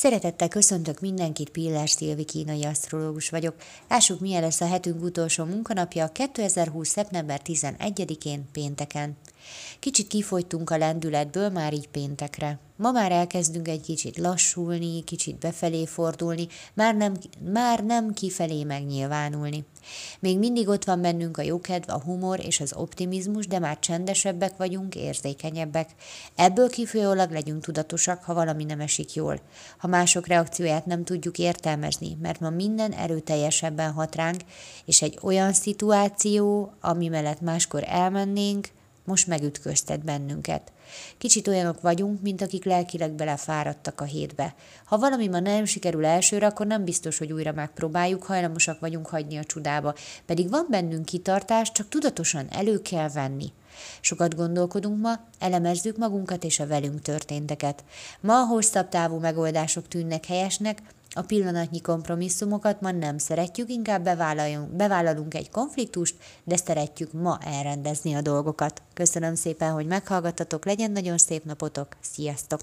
Szeretettel köszöntök mindenkit, Pillás Szilvi kínai asztrológus vagyok. Lássuk, milyen lesz a hetünk utolsó munkanapja 2020. szeptember 11-én pénteken. Kicsit kifogytunk a lendületből már így péntekre. Ma már elkezdünk egy kicsit lassulni, kicsit befelé fordulni, már nem, már nem kifelé megnyilvánulni. Még mindig ott van bennünk a jókedv, a humor és az optimizmus, de már csendesebbek vagyunk, érzékenyebbek. Ebből kifolyólag legyünk tudatosak, ha valami nem esik jól. Ha mások reakcióját nem tudjuk értelmezni, mert ma minden erőteljesebben hat ránk, és egy olyan szituáció, ami mellett máskor elmennénk, most megütköztet bennünket. Kicsit olyanok vagyunk, mint akik lelkileg belefáradtak a hétbe. Ha valami ma nem sikerül elsőre, akkor nem biztos, hogy újra megpróbáljuk, hajlamosak vagyunk hagyni a csudába. Pedig van bennünk kitartás, csak tudatosan elő kell venni. Sokat gondolkodunk ma, elemezzük magunkat és a velünk történteket. Ma a hosszabb távú megoldások tűnnek helyesnek, a pillanatnyi kompromisszumokat ma nem szeretjük, inkább bevállalunk egy konfliktust, de szeretjük ma elrendezni a dolgokat. Köszönöm szépen, hogy meghallgattatok, legyen nagyon szép napotok, sziasztok!